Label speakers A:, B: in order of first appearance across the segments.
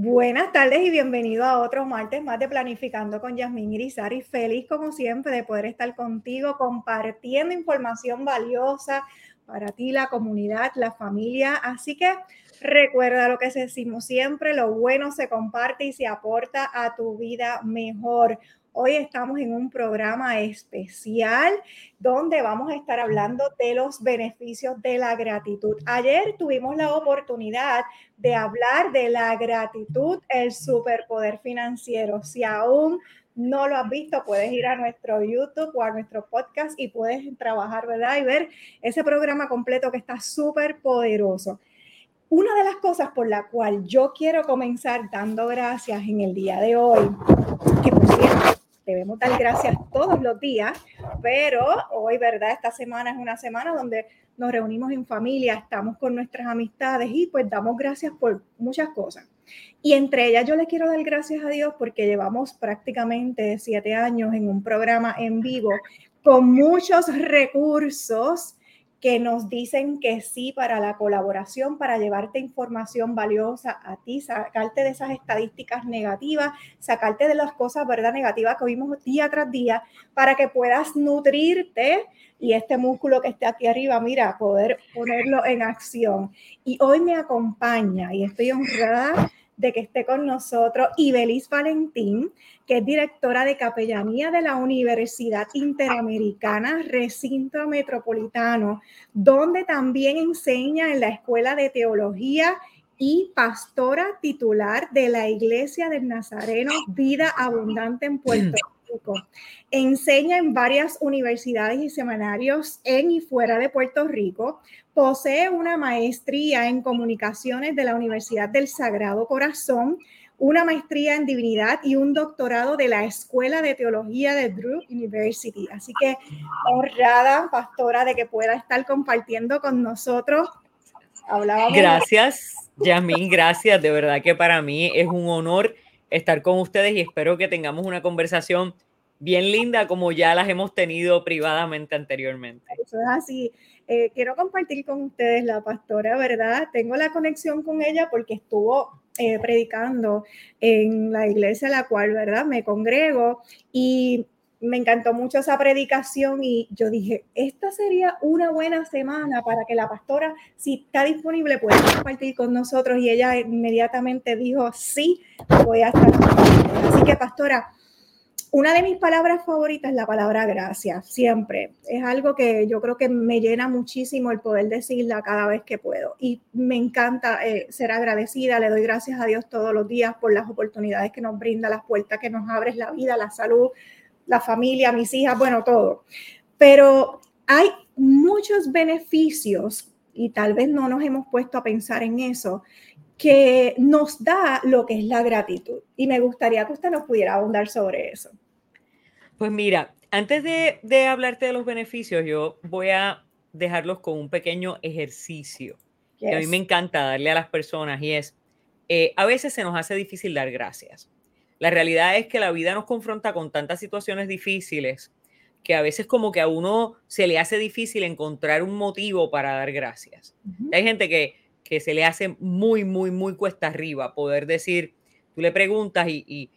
A: Buenas tardes y bienvenido a otro martes más de Planificando con Yasmín Irizarry. Feliz como siempre de poder estar contigo compartiendo información valiosa para ti, la comunidad, la familia. Así que recuerda lo que decimos siempre, lo bueno se comparte y se aporta a tu vida mejor. Hoy estamos en un programa especial donde vamos a estar hablando de los beneficios de la gratitud. Ayer tuvimos la oportunidad de hablar de la gratitud, el superpoder financiero. Si aún no lo has visto, puedes ir a nuestro YouTube o a nuestro podcast y puedes trabajar, ¿verdad? Y ver ese programa completo que está súper poderoso. Una de las cosas por la cual yo quiero comenzar dando gracias en el día de hoy, que por cierto, debemos dar gracias todos los días, pero hoy, ¿verdad? Esta semana es una semana donde nos reunimos en familia, estamos con nuestras amistades y pues damos gracias por muchas cosas. Y entre ellas yo le quiero dar gracias a Dios porque llevamos prácticamente siete años en un programa en vivo con muchos recursos que nos dicen que sí para la colaboración, para llevarte información valiosa a ti, sacarte de esas estadísticas negativas, sacarte de las cosas, ¿verdad?, negativas que vimos día tras día, para que puedas nutrirte y este músculo que está aquí arriba, mira, poder ponerlo en acción. Y hoy me acompaña y estoy honrada de que esté con nosotros Ibelis Valentín, que es directora de capellanía de la Universidad Interamericana Recinto Metropolitano, donde también enseña en la Escuela de Teología y pastora titular de la Iglesia del Nazareno Vida Abundante en Puerto Enseña en varias universidades y semanarios en y fuera de Puerto Rico. Posee una maestría en comunicaciones de la Universidad del Sagrado Corazón, una maestría en divinidad y un doctorado de la Escuela de Teología de Drew University. Así que honrada, pastora, de que pueda estar compartiendo con nosotros.
B: gracias, Yasmin, gracias. De verdad que para mí es un honor estar con ustedes y espero que tengamos una conversación bien linda como ya las hemos tenido privadamente anteriormente.
A: Eso es así. Eh, quiero compartir con ustedes la pastora, ¿verdad? Tengo la conexión con ella porque estuvo eh, predicando en la iglesia a la cual, ¿verdad? Me congrego y me encantó mucho esa predicación y yo dije, esta sería una buena semana para que la pastora, si está disponible, pueda compartir con nosotros. Y ella inmediatamente dijo, sí, voy a estar. Así que, pastora, una de mis palabras favoritas es la palabra gracias, siempre. Es algo que yo creo que me llena muchísimo el poder decirla cada vez que puedo. Y me encanta eh, ser agradecida, le doy gracias a Dios todos los días por las oportunidades que nos brinda, las puertas que nos abre, la vida, la salud, la familia, mis hijas, bueno, todo. Pero hay muchos beneficios y tal vez no nos hemos puesto a pensar en eso que nos da lo que es la gratitud. Y me gustaría que usted nos pudiera abundar sobre eso.
B: Pues mira, antes de, hablarte de los beneficios, yo voy a dejarlos con un pequeño ejercicio que a mí me encanta darle a las personas y es, eh, a veces se nos hace difícil dar gracias. La realidad es que la vida nos confronta con tantas situaciones difíciles que a veces como que a uno se le hace difícil encontrar un motivo para dar gracias. Hay gente que que se le hace muy, muy, muy cuesta arriba poder decir, tú le preguntas y,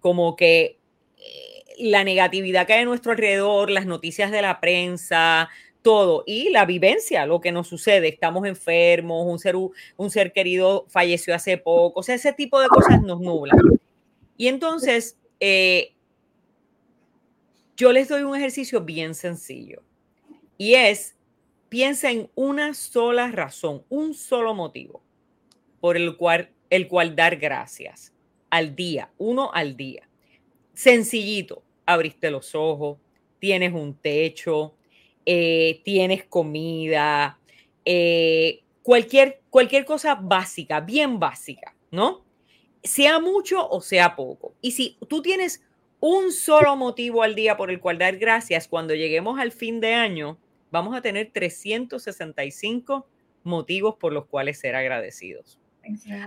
B: como que eh, la negatividad que hay a nuestro alrededor, las noticias de la prensa, todo, y la vivencia, lo que nos sucede, estamos enfermos, un ser, un ser querido falleció hace poco, o sea, ese tipo de cosas nos nublan. Y entonces, eh, yo les doy un ejercicio bien sencillo, y es piensa en una sola razón, un solo motivo por el cual, el cual dar gracias al día, uno al día. Sencillito, abriste los ojos, tienes un techo, eh, tienes comida, eh, cualquier, cualquier cosa básica, bien básica, ¿no? Sea mucho o sea poco. Y si tú tienes un solo motivo al día por el cual dar gracias, cuando lleguemos al fin de año, vamos a tener 365 motivos por los cuales ser agradecidos.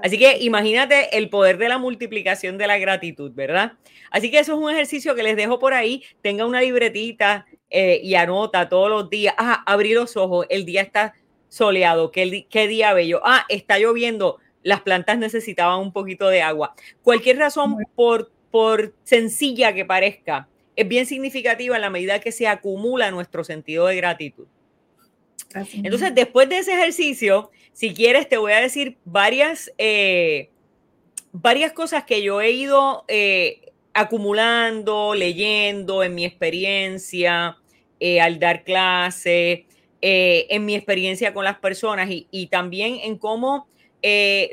B: Así que imagínate el poder de la multiplicación de la gratitud, ¿verdad? Así que eso es un ejercicio que les dejo por ahí. Tenga una libretita eh, y anota todos los días. Ah, abrí los ojos, el día está soleado, qué, qué día bello. Ah, está lloviendo, las plantas necesitaban un poquito de agua. Cualquier razón, por, por sencilla que parezca, es bien significativa en la medida que se acumula nuestro sentido de gratitud. Entonces, después de ese ejercicio, si quieres, te voy a decir varias, eh, varias cosas que yo he ido eh, acumulando, leyendo en mi experiencia eh, al dar clase, en mi experiencia con las personas y, también en cómo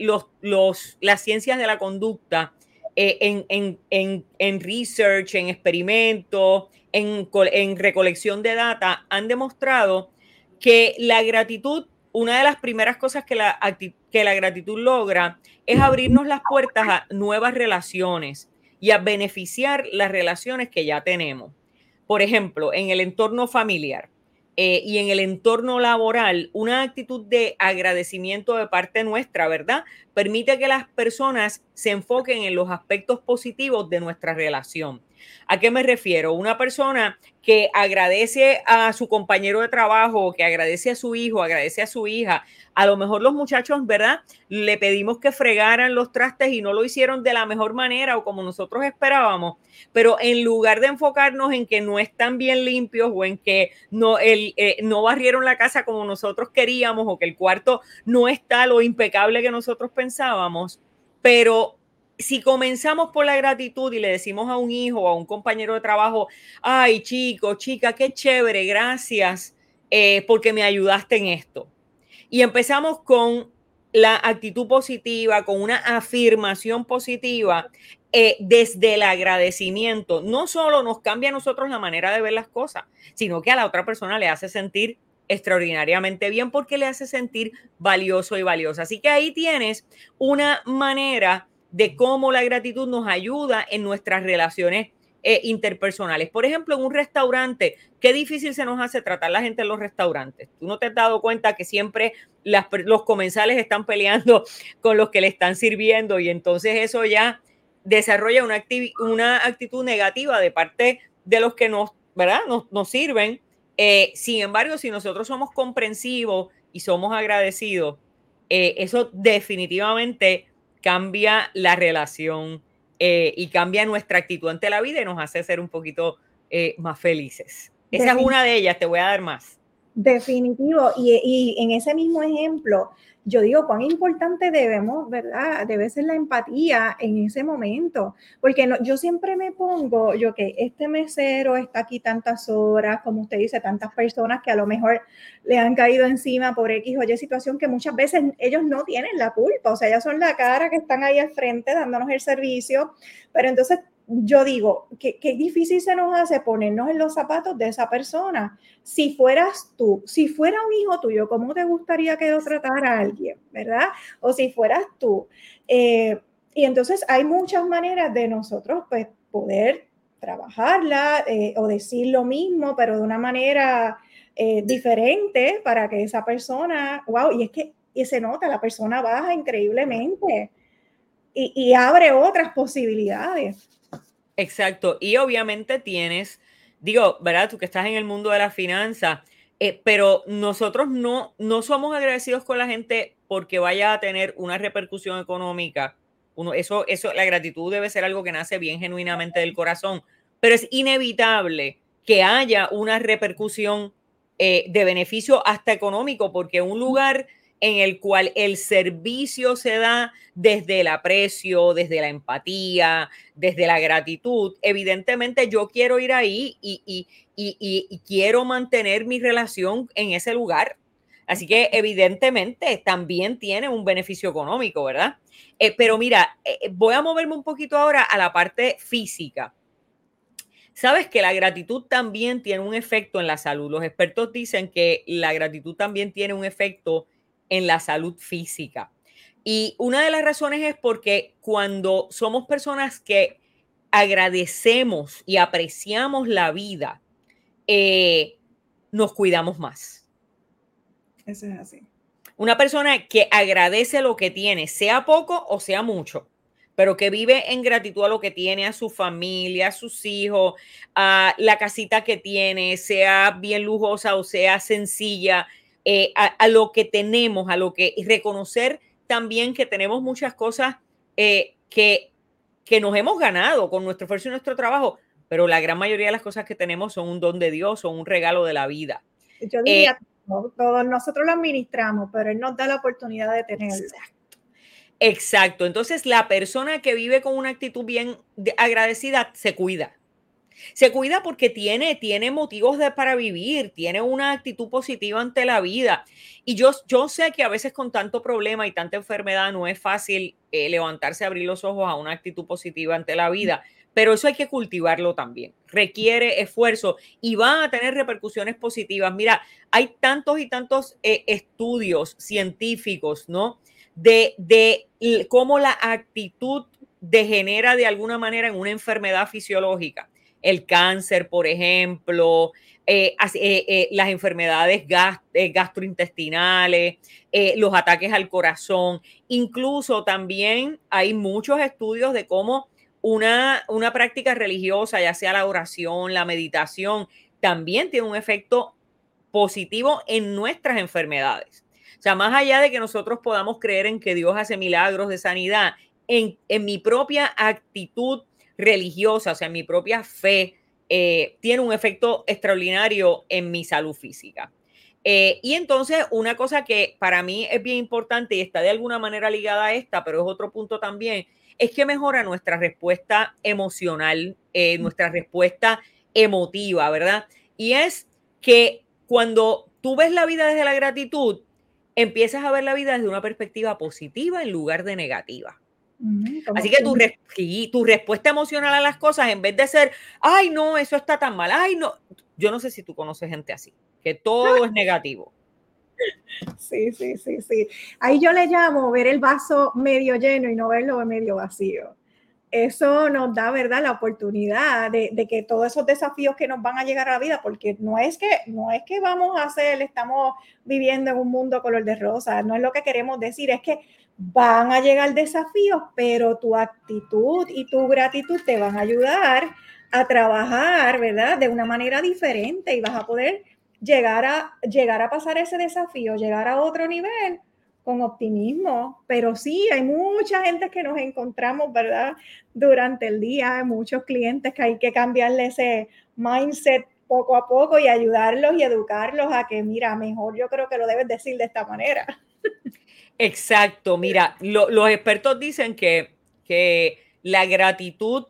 B: los, los, las ciencias de la conducta en, en, en, research, en experimentos, en, en recolección de data han demostrado que la gratitud, una de las primeras cosas que la, que la gratitud logra es abrirnos las puertas a nuevas relaciones y a beneficiar las relaciones que ya tenemos. Por ejemplo, en el entorno familiar eh, y en el entorno laboral, una actitud de agradecimiento de parte nuestra, ¿verdad? Permite que las personas se enfoquen en los aspectos positivos de nuestra relación. ¿A qué me refiero? Una persona que agradece a su compañero de trabajo, que agradece a su hijo, agradece a su hija. A lo mejor los muchachos, ¿verdad? Le pedimos que fregaran los trastes y no lo hicieron de la mejor manera o como nosotros esperábamos, pero en lugar de enfocarnos en que no están bien limpios o en que no, el, eh, no barrieron la casa como nosotros queríamos o que el cuarto no está lo impecable que nosotros pensábamos, pero si comenzamos por la gratitud y le decimos a un hijo o a un compañero de trabajo, ay chico, chica, qué chévere, gracias eh, porque me ayudaste en esto. Y empezamos con la actitud positiva, con una afirmación positiva eh, desde el agradecimiento. No solo nos cambia a nosotros la manera de ver las cosas, sino que a la otra persona le hace sentir extraordinariamente bien porque le hace sentir valioso y valiosa. Así que ahí tienes una manera de cómo la gratitud nos ayuda en nuestras relaciones eh, interpersonales. Por ejemplo, en un restaurante, qué difícil se nos hace tratar la gente en los restaurantes. Tú no te has dado cuenta que siempre los comensales están peleando con los que le están sirviendo y entonces eso ya desarrolla una, una actitud negativa de parte de los que nos, ¿verdad? nos, sirven. Eh, sin embargo, si nosotros somos comprensivos y somos agradecidos, eh, eso definitivamente cambia la relación eh, y cambia nuestra actitud ante la vida y nos hace ser un poquito eh, más felices. Esa es una de ellas, te voy a dar más.
A: Definitivo, y, en ese mismo ejemplo, yo digo, cuán importante debemos, ¿verdad? Debe ser la empatía en ese momento, porque no, yo siempre me pongo, yo que este mesero está aquí tantas horas, como usted dice, tantas personas que a lo mejor le han caído encima por X o Y situación que muchas veces ellos no tienen la culpa, o sea, ellos son la cara que están ahí al frente dándonos el servicio, pero entonces yo digo, qué, difícil se nos hace ponernos en los zapatos de esa persona. Si fueras tú, si fuera un hijo tuyo, ¿cómo te gustaría que yo tratara a alguien, verdad? O si fueras tú. Eh, y entonces hay muchas maneras de nosotros pues, poder trabajarla eh, o decir lo mismo, pero de una manera eh, diferente para que esa persona, wow, y es que y se nota, la persona baja increíblemente y, y abre otras posibilidades.
B: Exacto. Y obviamente tienes, digo, ¿verdad? Tú que estás en el mundo de la finanza, eh, pero nosotros no, no somos agradecidos con la gente porque vaya a tener una repercusión económica. Uno, eso, eso, la gratitud debe ser algo que nace bien genuinamente del corazón, pero es inevitable que haya una repercusión eh, de beneficio hasta económico, porque un lugar en el cual el servicio se da desde el aprecio, desde la empatía, desde la gratitud. Evidentemente yo quiero ir ahí y, quiero mantener mi relación en ese lugar. Así que evidentemente también tiene un beneficio económico, ¿verdad? Eh, pero mira, eh, eh, voy a moverme un poquito ahora a la parte física. Sabes que la gratitud también tiene un efecto en la salud. Los expertos dicen que la gratitud también tiene un efecto en la salud física. Y una de las razones es porque cuando somos personas que agradecemos y apreciamos la vida, eh, nos cuidamos más.
A: Eso es así.
B: Una persona que agradece lo que tiene, sea poco o sea mucho, pero que vive en gratitud a lo que tiene, a su familia, a sus hijos, a la casita que tiene, sea bien lujosa o sea sencilla, eh, a, lo que tenemos, a lo que reconocer también que tenemos muchas cosas eh, que, que nos hemos ganado con nuestro esfuerzo y nuestro trabajo, pero la gran mayoría de las cosas que tenemos son un don de Dios, son un regalo de la vida.
A: Yo diría, eh, todos nosotros lo administramos, pero Él nos da la oportunidad de tenerlo.
B: Exacto. Entonces, la persona que vive con una actitud bien agradecida se cuida. Se cuida porque tiene, tiene motivos para vivir, tiene una actitud positiva ante la vida. Y yo, yo sé que a veces con tanto problema y tanta enfermedad no es fácil eh, levantarse, abrir los ojos a una actitud positiva ante la vida, pero eso hay que cultivarlo también. Requiere esfuerzo y va a tener repercusiones positivas. Mira, hay tantos y tantos eh, estudios científicos, ¿no? De, de cómo la actitud degenera de alguna manera en una enfermedad fisiológica. El cáncer, por ejemplo, eh, eh, eh, las enfermedades gastrointestinales, los ataques al corazón. Incluso también hay muchos estudios de cómo una, una práctica religiosa, ya sea la oración, la meditación, también tiene un efecto positivo en nuestras enfermedades. O sea, más allá de que nosotros podamos creer en que Dios hace milagros de sanidad, en, mi propia actitud religiosa, o sea, mi propia fe, eh, tiene un efecto extraordinario en mi salud física. Eh, y entonces, una cosa que para mí es bien importante y está de alguna manera ligada a esta, pero es otro punto también, es que mejora nuestra respuesta emocional, eh, nuestra respuesta emotiva, ¿verdad? Y es que cuando tú ves la vida desde la gratitud, empiezas a ver la vida desde una perspectiva positiva en lugar de negativa. Así que tu, tu, respuesta emocional a las cosas, en vez de ser, ay, no, eso está tan mal, ay, no, yo no sé si tú conoces gente así, que todo es negativo.
A: Sí, sí, sí, sí. Ahí yo le llamo ver el vaso medio lleno y no verlo medio vacío eso nos da, ¿verdad?, la oportunidad de, que todos esos desafíos que nos van a llegar a la vida, porque no es que, no es que vamos a hacer, estamos viviendo en un mundo color de rosa, no es lo que queremos decir, es que van a llegar desafíos, pero tu actitud y tu gratitud te van a ayudar a trabajar, ¿verdad?, de una manera diferente y vas a poder llegar a, llegar a pasar ese desafío, llegar a otro nivel con optimismo, pero sí, hay mucha gente que nos encontramos, ¿verdad? Durante el día, hay muchos clientes que hay que cambiarle ese mindset poco a poco y ayudarlos y educarlos a que, mira, mejor yo creo que lo debes decir de esta manera.
B: Exacto, mira, los expertos dicen que, que la gratitud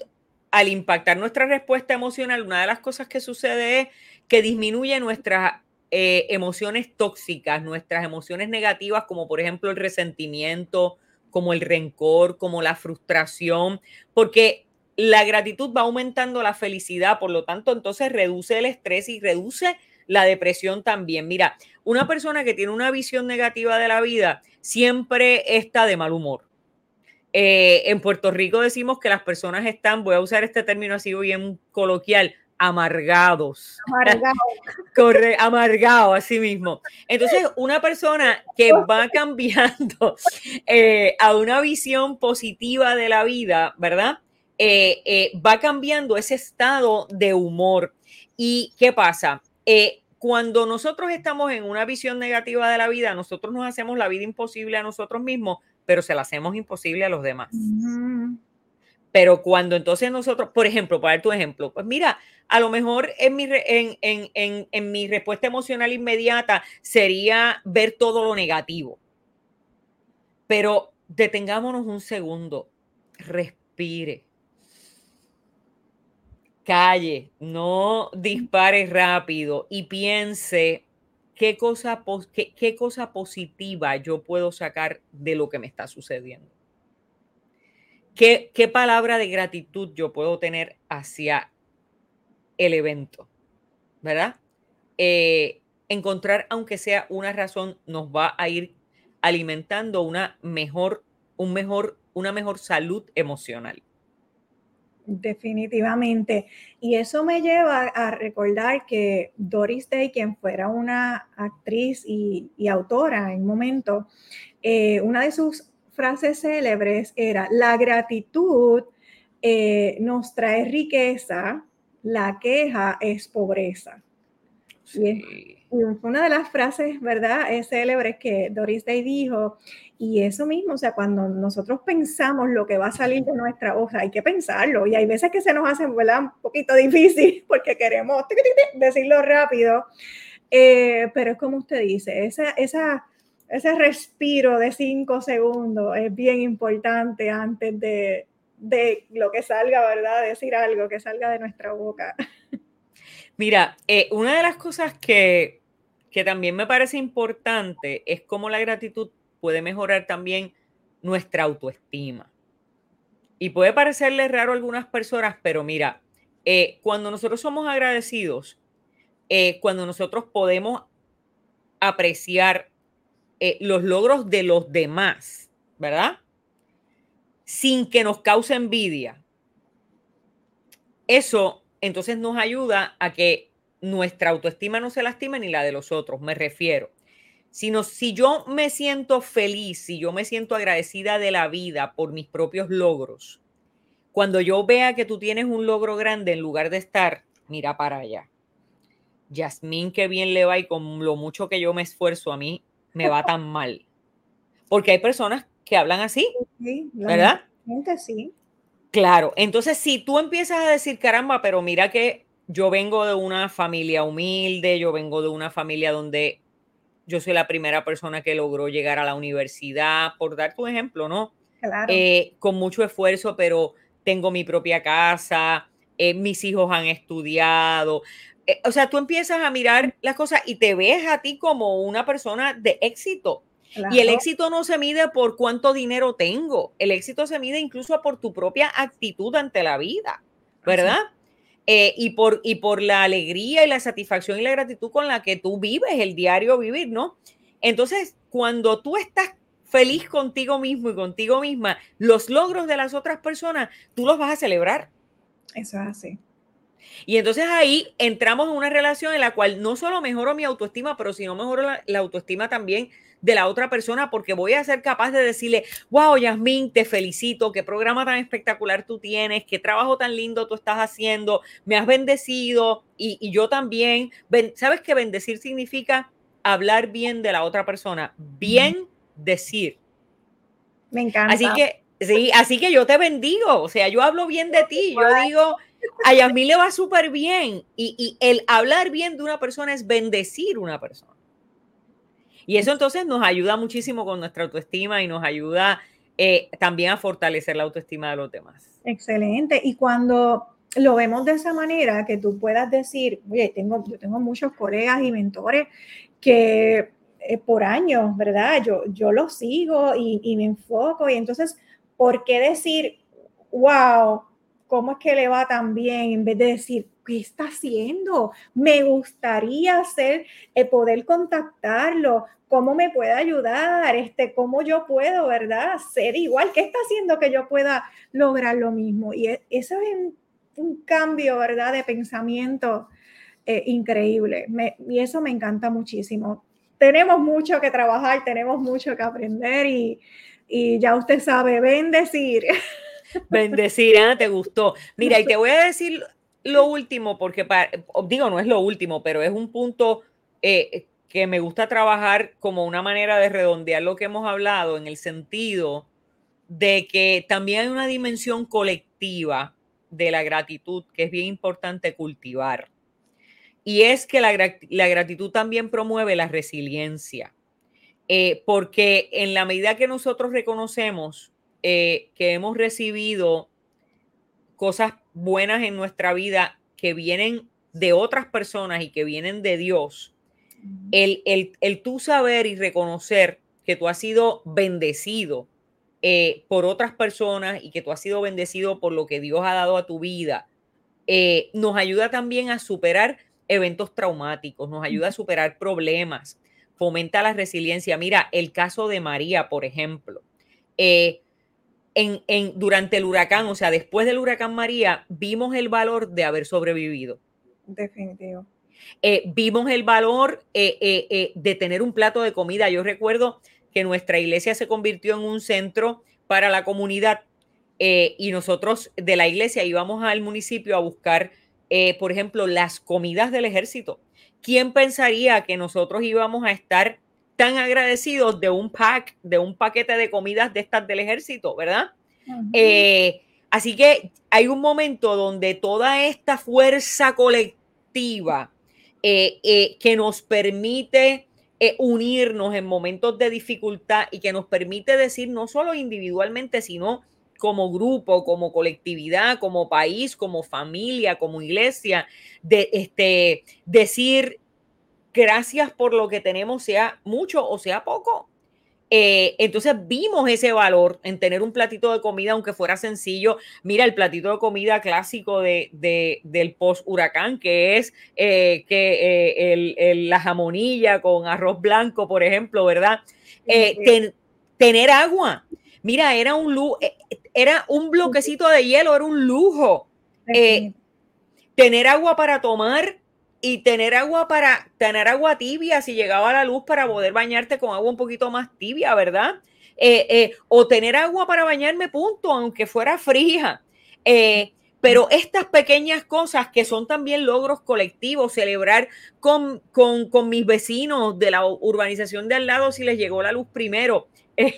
B: al impactar nuestra respuesta emocional, una de las cosas que sucede es que disminuye nuestra eh, emociones tóxicas, nuestras emociones negativas, como por ejemplo el resentimiento, como el rencor, como la frustración, porque la gratitud va aumentando la felicidad, por lo tanto, entonces reduce el estrés y reduce la depresión también. Mira, una persona que tiene una visión negativa de la vida siempre está de mal humor. Eh, en Puerto Rico decimos que las personas están, voy a usar este término así bien coloquial, amargados. Amargado. Corre, amargado, así mismo. Entonces, una persona que va cambiando eh, a una visión positiva de la vida, ¿verdad? Eh, eh, va cambiando ese estado de humor. ¿Y qué pasa? Cuando nosotros estamos en una visión negativa de la vida, nosotros nos hacemos la vida imposible a nosotros mismos, pero se la hacemos imposible a los demás. Pero cuando entonces nosotros, por ejemplo, para dar tu ejemplo, pues mira, a lo mejor en mi, en, en, en, mi respuesta emocional inmediata sería ver todo lo negativo. Pero detengámonos un segundo, respire, calle, no dispare rápido y piense qué cosa, qué, qué cosa positiva yo puedo sacar de lo que me está sucediendo. ¿Qué, palabra de gratitud yo puedo tener hacia el evento? ¿Verdad? Eh, encontrar, aunque sea una razón, nos va a ir alimentando una mejor, un mejor, una mejor salud emocional.
A: Definitivamente. Y eso me lleva a recordar que Doris Day, quien fuera una actriz y, autora en un momento, eh, una de sus frases célebres era, la gratitud eh, nos trae riqueza, la queja es pobreza. Y, una de las frases, ¿verdad? Es célebre que Doris Day dijo, y eso mismo, o sea, cuando nosotros pensamos lo que va a salir de nuestra hoja, hay que pensarlo. Y hay veces que se nos hace, ¿verdad? Un poquito difícil porque queremos decirlo rápido. Eh, pero es como usted dice, esa, esa, ese respiro de cinco segundos es bien importante antes de, de lo que salga, ¿verdad? Decir algo que salga de nuestra boca.
B: Mira, eh, una de las cosas que, que también me parece importante es cómo la gratitud puede mejorar también nuestra autoestima. Y puede parecerle raro a algunas personas, pero mira, eh, cuando nosotros somos agradecidos, eh, cuando nosotros podemos apreciar los logros de los demás, ¿verdad? Sin que nos cause envidia. Eso entonces nos ayuda a que nuestra autoestima no se lastime ni la de los otros, me refiero sino si yo me siento feliz, si yo me siento agradecida de la vida por mis propios logros, cuando yo vea que tú tienes un logro grande, en lugar de estar, mira para allá. Yasmín, qué bien le va y con lo mucho que yo me esfuerzo a mí, me va tan mal. Porque hay personas que hablan así, ¿verdad?
A: Sí.
B: Claro, entonces si tú empiezas a decir, caramba, pero mira que yo vengo de una familia humilde, yo vengo de una familia donde yo soy la primera persona que logró llegar a la universidad, por dar tu ejemplo, ¿no? Claro. Eh, con mucho esfuerzo, pero tengo mi propia casa, eh, mis hijos han estudiado. Eh, o sea, tú empiezas a mirar las cosas y te ves a ti como una persona de éxito. Y el éxito no se mide por cuánto dinero tengo, el éxito se mide incluso por tu propia actitud ante la vida, ¿verdad? Eh, y, por, y por la alegría y la satisfacción y la gratitud con la que tú vives el diario vivir, ¿no? Entonces, cuando tú estás feliz contigo mismo y contigo misma, los logros de las otras personas, tú los vas a celebrar.
A: Eso es así.
B: Y entonces ahí entramos en una relación en la cual no solo mejoro mi autoestima, pero sino mejoro la autoestima también de la otra persona porque voy a ser capaz de decirle, wow, Yasmín, te felicito, qué programa tan espectacular tú tienes, qué trabajo tan lindo tú estás haciendo, me has bendecido y, yo también. ¿Sabes que bendecir significa hablar bien de la otra persona? Bien decir.
A: Me encanta.
B: Así que, sí, así que yo te bendigo, o sea, yo hablo bien de ti, yo digo... A Yasmín le va súper bien y, y el hablar bien de una persona es bendecir una persona. Y eso entonces nos ayuda muchísimo con nuestra autoestima y nos ayuda eh, también a fortalecer la autoestima de los demás.
A: Excelente. Y cuando lo vemos de esa manera, que tú puedas decir, oye, tengo, yo tengo muchos colegas y mentores que eh, por años, ¿verdad? Yo, yo los sigo y, y me enfoco. Y entonces, ¿por qué decir, wow, cómo es que le va tan bien en vez de decir, ¿qué está haciendo? Me gustaría hacer, eh, poder contactarlo, cómo me puede ayudar, este, cómo yo puedo, ¿verdad? Ser igual, ¿qué está haciendo que yo pueda lograr lo mismo? Y e, eso es un, cambio, ¿verdad? De pensamiento eh, increíble. y eso me encanta muchísimo. Tenemos mucho que trabajar, tenemos mucho que aprender y, y ya usted sabe, bendecir.
B: Bendecir, ¿eh? ¿te gustó? Mira, y te voy a decir lo último, porque digo, no es lo último, pero es un punto eh, que me gusta trabajar como una manera de redondear lo que hemos hablado en el sentido de que también hay una dimensión colectiva de la gratitud que es bien importante cultivar. Y es que la, gratitud también promueve la resiliencia, eh, porque en la medida que nosotros reconocemos eh, que hemos recibido cosas buenas en nuestra vida que vienen de otras personas y que vienen de Dios, el, el, tú saber y reconocer que tú has sido bendecido eh, por otras personas y que tú has sido bendecido por lo que Dios ha dado a tu vida, eh, nos ayuda también a superar eventos traumáticos, nos ayuda a superar problemas, fomenta la resiliencia. Mira, el caso de María, por ejemplo. Eh, en, en, durante el huracán, o sea, después del huracán María, vimos el valor de haber sobrevivido.
A: Definitivo.
B: Eh, vimos el valor eh, eh, de tener un plato de comida. Yo recuerdo que nuestra iglesia se convirtió en un centro para la comunidad y nosotros de la iglesia íbamos al municipio a buscar, por ejemplo, las comidas del ejército ¿quién pensaría que nosotros íbamos a estar tan agradecidos de un pack, de un paquete de comidas de estas del ejército, verdad? Eh, así que hay un momento donde toda esta fuerza colectiva eh, eh, que nos permite unirnos en momentos de dificultad y que nos permite decir no solo individualmente, sino como grupo, como colectividad, como país, como familia, como iglesia, de este, decir gracias por lo que tenemos, sea mucho o sea poco. Eh, entonces vimos ese valor en tener un platito de comida, aunque fuera sencillo. Mira, el platito de comida clásico de, del post huracán, que es eh, que eh, la jamonilla con arroz blanco, por ejemplo, ¿verdad? tener agua. Mira, era un, era un bloquecito de hielo, era un lujo. tener agua para tomar y tener agua para tener agua tibia si llegaba la luz para poder bañarte con agua un poquito más tibia, ¿verdad? Eh, eh, o tener agua para bañarme, punto, aunque fuera fría. Eh, pero estas pequeñas cosas que son también logros colectivos, celebrar con, con, mis vecinos de la urbanización de al lado si les llegó la luz primero,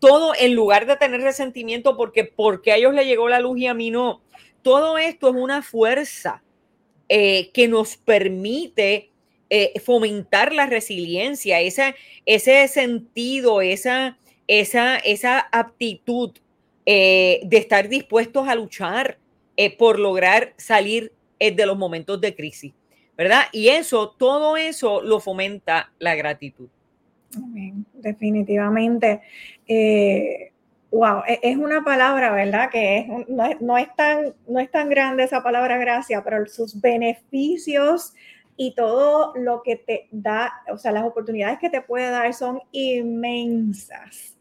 B: todo en lugar de tener resentimiento porque, porque a ellos les llegó la luz y a mí no, todo esto es una fuerza eh, que nos permite eh, fomentar la resiliencia, ese sentido, esa, esa, esa aptitud eh, de estar dispuestos a luchar por lograr salir de los momentos de crisis, ¿verdad? Y eso, todo eso lo fomenta la gratitud.
A: Definitivamente wow, e, es una palabra, ¿verdad? Que no, es, tan, no es tan grande esa palabra gracia, pero sus beneficios y todo lo que te da, o sea, las oportunidades que te puede dar son inmensas.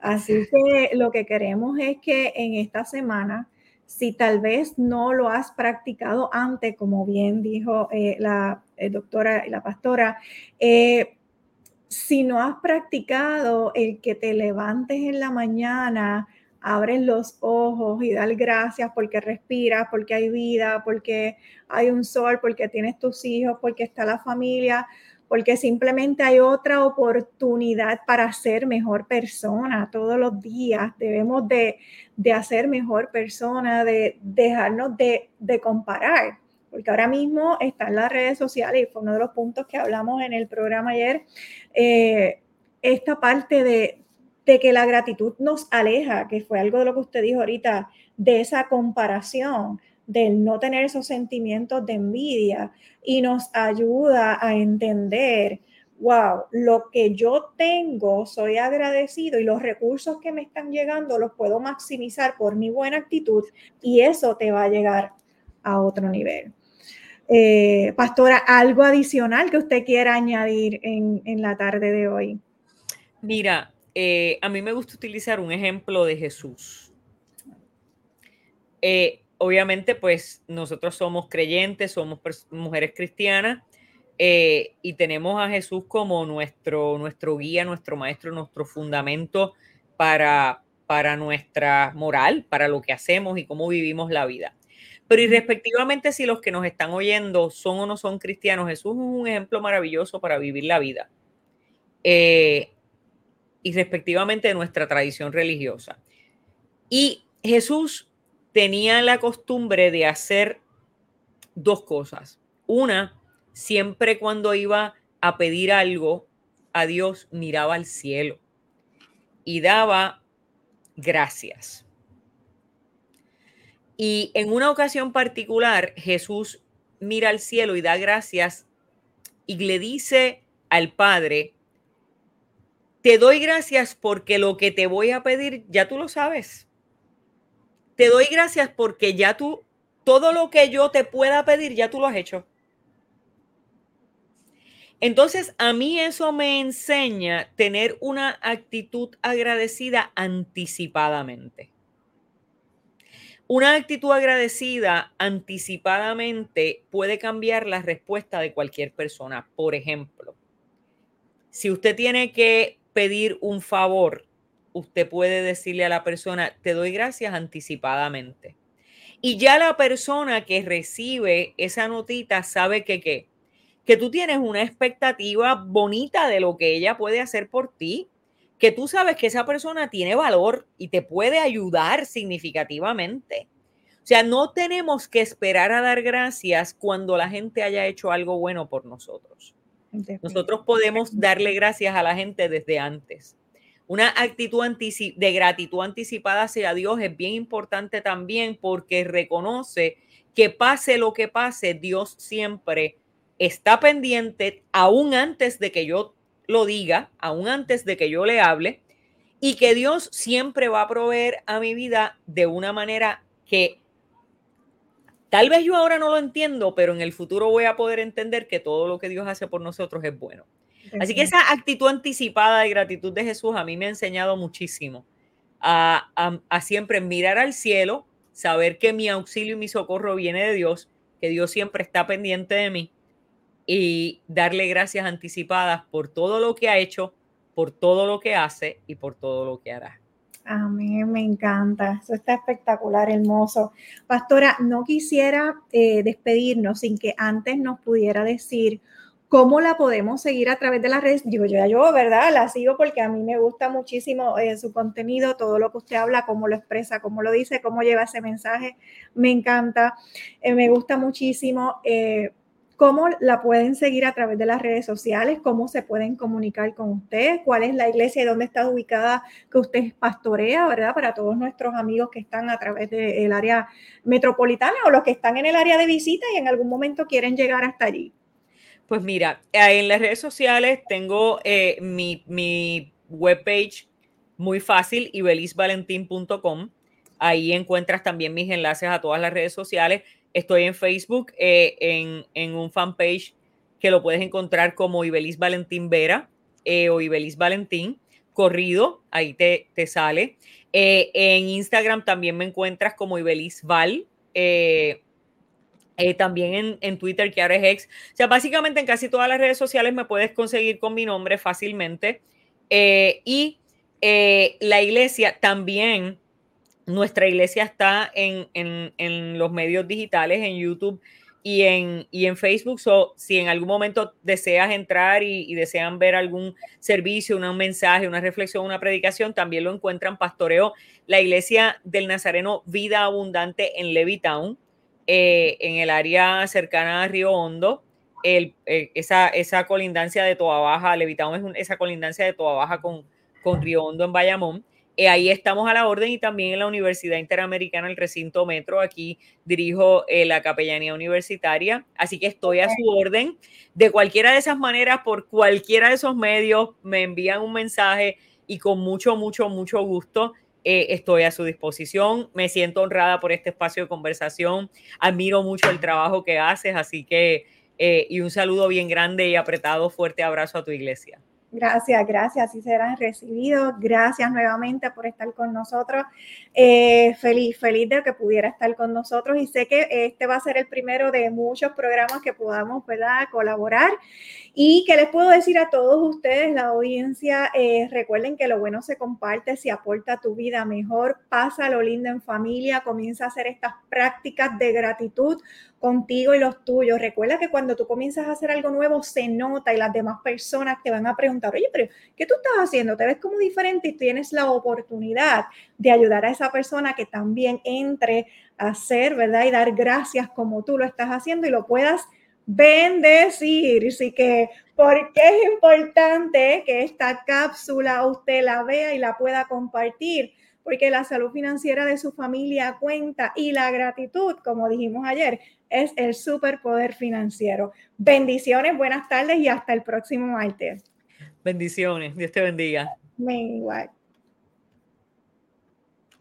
A: Así que lo que queremos es que en esta semana, si tal vez no lo has practicado antes, como bien dijo eh, la doctora y la pastora, eh, si no has practicado el que te levantes en la mañana, abres los ojos y dar gracias porque respiras, porque hay vida, porque hay un sol, porque tienes tus hijos, porque está la familia, porque simplemente hay otra oportunidad para ser mejor persona todos los días. Debemos de, de hacer mejor persona, de dejarnos de, de comparar porque ahora mismo está en las redes sociales y fue uno de los puntos que hablamos en el programa ayer, eh, esta parte de, que la gratitud nos aleja, que fue algo de lo que usted dijo ahorita, de esa comparación, de no tener esos sentimientos de envidia y nos ayuda a entender, wow, lo que yo tengo, soy agradecido y los recursos que me están llegando los puedo maximizar por mi buena actitud y eso te va a llegar a otro nivel. Eh, pastora, ¿algo adicional que usted quiera añadir en, la tarde de hoy?
B: Mira, eh, a mí me gusta utilizar un ejemplo de Jesús. Eh, obviamente, pues nosotros somos creyentes, somos mujeres cristianas y tenemos a Jesús como nuestro, nuestro guía, nuestro maestro, nuestro fundamento para, para nuestra moral, para lo que hacemos y cómo vivimos la vida. Pero irrespectivamente si los que nos están oyendo son o no son cristianos, Jesús es un ejemplo maravilloso para vivir la vida. Eh, y respectivamente de nuestra tradición religiosa. Y Jesús tenía la costumbre de hacer dos cosas. Una, siempre cuando iba a pedir algo a Dios, miraba al cielo y daba gracias. Y en una ocasión particular, Jesús mira al cielo y da gracias y le dice al Padre, te doy gracias porque lo que te voy a pedir ya tú lo sabes. Te doy gracias porque ya tú, todo lo que yo te pueda pedir, ya tú lo has hecho. Entonces, a mí eso me enseña tener una actitud agradecida anticipadamente. Una actitud agradecida anticipadamente puede cambiar la respuesta de cualquier persona. Por ejemplo, si usted tiene que pedir un favor, usted puede decirle a la persona, te doy gracias anticipadamente. Y ya la persona que recibe esa notita sabe que, que tú tienes una expectativa bonita de lo que ella puede hacer por ti, que tú sabes que esa persona tiene valor y te puede ayudar significativamente. O sea, no tenemos que esperar a dar gracias cuando la gente haya hecho algo bueno por nosotros. Nosotros podemos darle gracias a la gente desde antes. Una actitud de gratitud anticipada hacia Dios es bien importante también porque reconoce que pase lo que pase, Dios siempre está pendiente aún antes de que yo lo diga, aún antes de que yo le hable, y que Dios siempre va a proveer a mi vida de una manera que tal vez yo ahora no lo entiendo, pero en el futuro voy a poder entender que todo lo que Dios hace por nosotros es bueno. Así que esa actitud anticipada de gratitud de Jesús a mí me ha enseñado muchísimo a, a, siempre mirar al cielo, saber que mi auxilio y mi socorro viene de Dios, que Dios siempre está pendiente de mí y darle gracias anticipadas por todo lo que ha hecho, por todo lo que hace y por todo lo que hará.
A: Amén, me encanta. Eso está espectacular, hermoso. Pastora, no quisiera eh, despedirnos sin que antes nos pudiera decir ¿Cómo la podemos seguir a través de las redes? Yo ya yo, ¿verdad? La sigo porque a mí me gusta muchísimo eh, su contenido, todo lo que usted habla, cómo lo expresa, cómo lo dice, cómo lleva ese mensaje. Me encanta, eh, me gusta muchísimo. Eh, ¿Cómo la pueden seguir a través de las redes sociales? ¿Cómo se pueden comunicar con usted? ¿Cuál es la iglesia y dónde está ubicada que usted pastorea, verdad? Para todos nuestros amigos que están a través del área metropolitana o los que están en el área de visita y en algún momento quieren llegar hasta allí.
B: Pues mira, en las redes sociales tengo eh, mi, mi webpage muy fácil, ibelisvalentín.com. Ahí encuentras también mis enlaces a todas las redes sociales. Estoy en Facebook, eh, en, en, un fanpage que lo puedes encontrar como Ibelis Valentín Vera eh, o Ibelis Valentín corrido, ahí te, te sale. en Instagram también me encuentras como Ibelis Val. Eh, también en, Twitter, que ahora es ex. O sea, básicamente en casi todas las redes sociales me puedes conseguir con mi nombre fácilmente. Eh, y eh, la iglesia también, nuestra iglesia está en, los medios digitales, en YouTube y en, y en Facebook. So, si en algún momento deseas entrar y, desean ver algún servicio, un mensaje, una reflexión, una predicación, también lo encuentran Pastoreo, la iglesia del Nazareno Vida Abundante en Levittown. Eh, en el área cercana a Río Hondo, eh, esa, esa colindancia de Toa Baja, Levitado es esa colindancia de Toa Baja con, con Río Hondo en Bayamón. Eh, ahí estamos a la orden y también en la Universidad Interamericana, el recinto metro. Aquí dirijo la capellanía universitaria, así que estoy a su orden. De cualquiera de esas maneras, por cualquiera de esos medios, me envían un mensaje y con mucho, mucho, mucho gusto eh, estoy a su disposición. Me siento honrada por este espacio de conversación. Admiro mucho el trabajo que haces, así que, eh, y un saludo bien grande y apretado, fuerte abrazo a tu iglesia.
A: Gracias, gracias, así serán recibidos. Gracias nuevamente por estar con nosotros. Eh, feliz, feliz de que pudiera estar con nosotros y sé que este va a ser el primero de muchos programas que podamos ¿verdad? colaborar. Y que les puedo decir a todos ustedes, la audiencia, eh, recuerden que lo bueno se comparte, si aporta tu vida mejor, pasa lo lindo en familia, comienza a hacer estas prácticas de gratitud contigo y los tuyos. Recuerda que cuando tú comienzas a hacer algo nuevo se nota y las demás personas te van a preguntar, oye, pero ¿qué tú estás haciendo? Te ves como diferente y tienes la oportunidad de ayudar a esa persona que también entre a hacer, ¿verdad? Y dar gracias como tú lo estás haciendo y lo puedas bendecir. Así que, ¿por qué es importante que esta cápsula usted la vea y la pueda compartir? Porque la salud financiera de su familia cuenta y la gratitud, como dijimos ayer, es el superpoder financiero. Bendiciones, buenas tardes y hasta el próximo martes.
B: Bendiciones, Dios te bendiga.
A: Me igual.